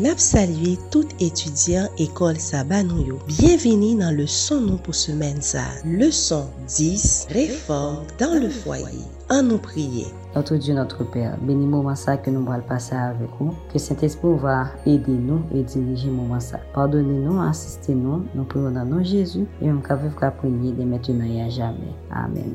Nap salye tout etudyan ekol sa banon yo. Bienveni nan le son nou pou semen sa. Le son 10, reforme dan le foyer. An nou priye. Notre Dieu, notre Père, bénis moment ça que nous allons passer avec vous. Que Saint-Esprit va aider nous et diriger moment ça. Pardonnez-nous, assistez-nous. Nous prions dans nom Jésus et nous qu'à vivre qu'à prier de maintenant et à jamais. Amen.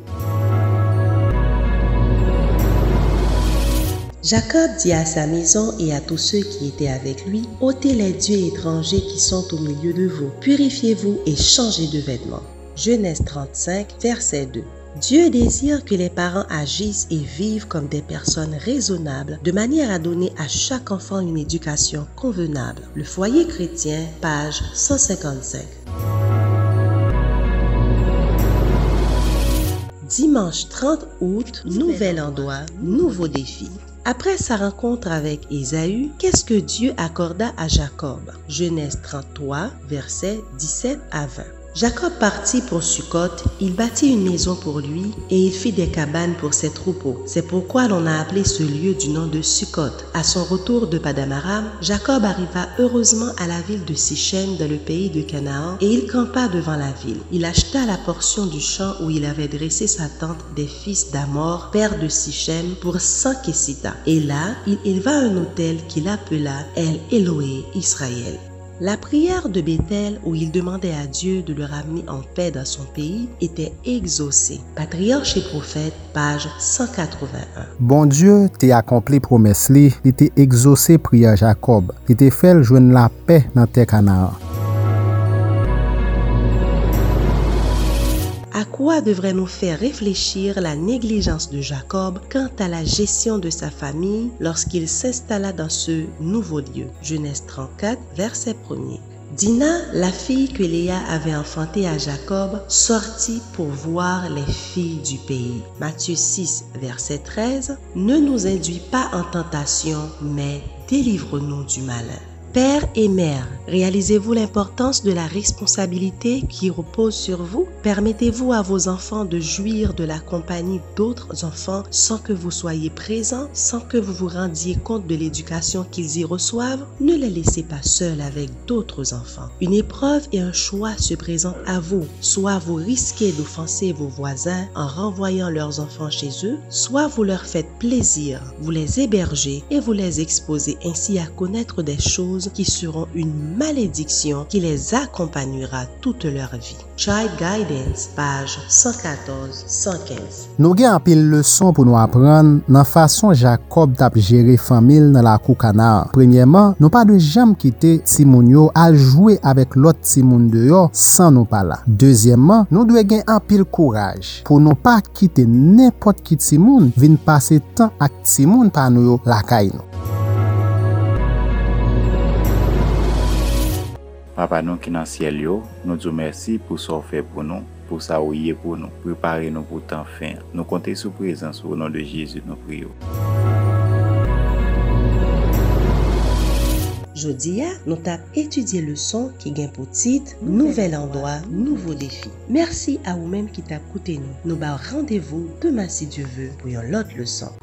Jacob dit à sa maison et à tous ceux qui étaient avec lui, ôtez les dieux étrangers qui sont au milieu de vous, purifiez-vous et changez de vêtements. Genèse 35, verset 2. Dieu désire que les parents agissent et vivent comme des personnes raisonnables de manière à donner à chaque enfant une éducation convenable. Le foyer chrétien, page 155. Dimanche 30 août, nouvel endroit, nouveau défi. Après sa rencontre avec Ésaü, qu'est-ce que Dieu accorda à Jacob? Genèse 33, versets 17 à 20. Jacob partit pour Sukkot, il bâtit une maison pour lui et il fit des cabanes pour ses troupeaux. C'est pourquoi l'on a appelé ce lieu du nom de Sukkot. À son retour de Padamaram, Jacob arriva heureusement à la ville de Sichem dans le pays de Canaan et il campa devant la ville. Il acheta la portion du champ où il avait dressé sa tente des fils d'Amor, père de Sichem, pour 100 kessitas. Et là, il éleva un autel qu'il appela El Eloé Israël. La prière de Bethel où il demandait à Dieu de le ramener en paix dans son pays était exaucée. Patriarche et prophète, page 181. Bon Dieu te accompli promesse li, li te exaucé prière Jacob, li te fel jwen la paix dans tes canards. À quoi devrait nous faire réfléchir la négligence de Jacob quant à la gestion de sa famille lorsqu'il s'installa dans ce nouveau lieu? Genèse 34, verset 1er. Dina, la fille que Léa avait enfantée à Jacob, sortit pour voir les filles du pays. Matthieu 6, verset 13. Ne nous induis pas en tentation, mais délivre-nous du malin. Père et mère, réalisez-vous l'importance de la responsabilité qui repose sur vous? Permettez-vous à vos enfants de jouir de la compagnie d'autres enfants sans que vous soyez présents, sans que vous vous rendiez compte de l'éducation qu'ils y reçoivent? Ne les laissez pas seuls avec d'autres enfants. Une épreuve et un choix se présentent à vous. Soit vous risquez d'offenser vos voisins en renvoyant leurs enfants chez eux, soit vous leur faites plaisir, vous les hébergez et vous les exposez ainsi à connaître des choses choses qui seront une malédiction qui les accompagnera toute leur vie. Child Guidance, page 114-115. Nou gen apil leson pou nou apren nan fason Jacob tap jere famil nan la kou kanar. Premyeman, nou pa de jam kite timoun yo al jwe avèk lot timoun de yo san nou pala. Dezyèman, nou dwe gen apil kouraj pou nou pa kite nepot ki timoun vin pase tan ak timoun pa nou yo lakay nou. Papa nou ki nan siel yo, nou djou mersi pou sa ou fe pou nou, pou sa ou ye pou nou, prepare nou pou tan fin. Nou konte sou prezans ou nan de Jezu nou priyo. Jodiya, nou tap etudye le son ki gen pou tit Nouvel Endoi, Nouveau Defi. Mersi a ou menm ki tap koute nou. Nou ba randevo deman si Diyo ve pou yon lot le son.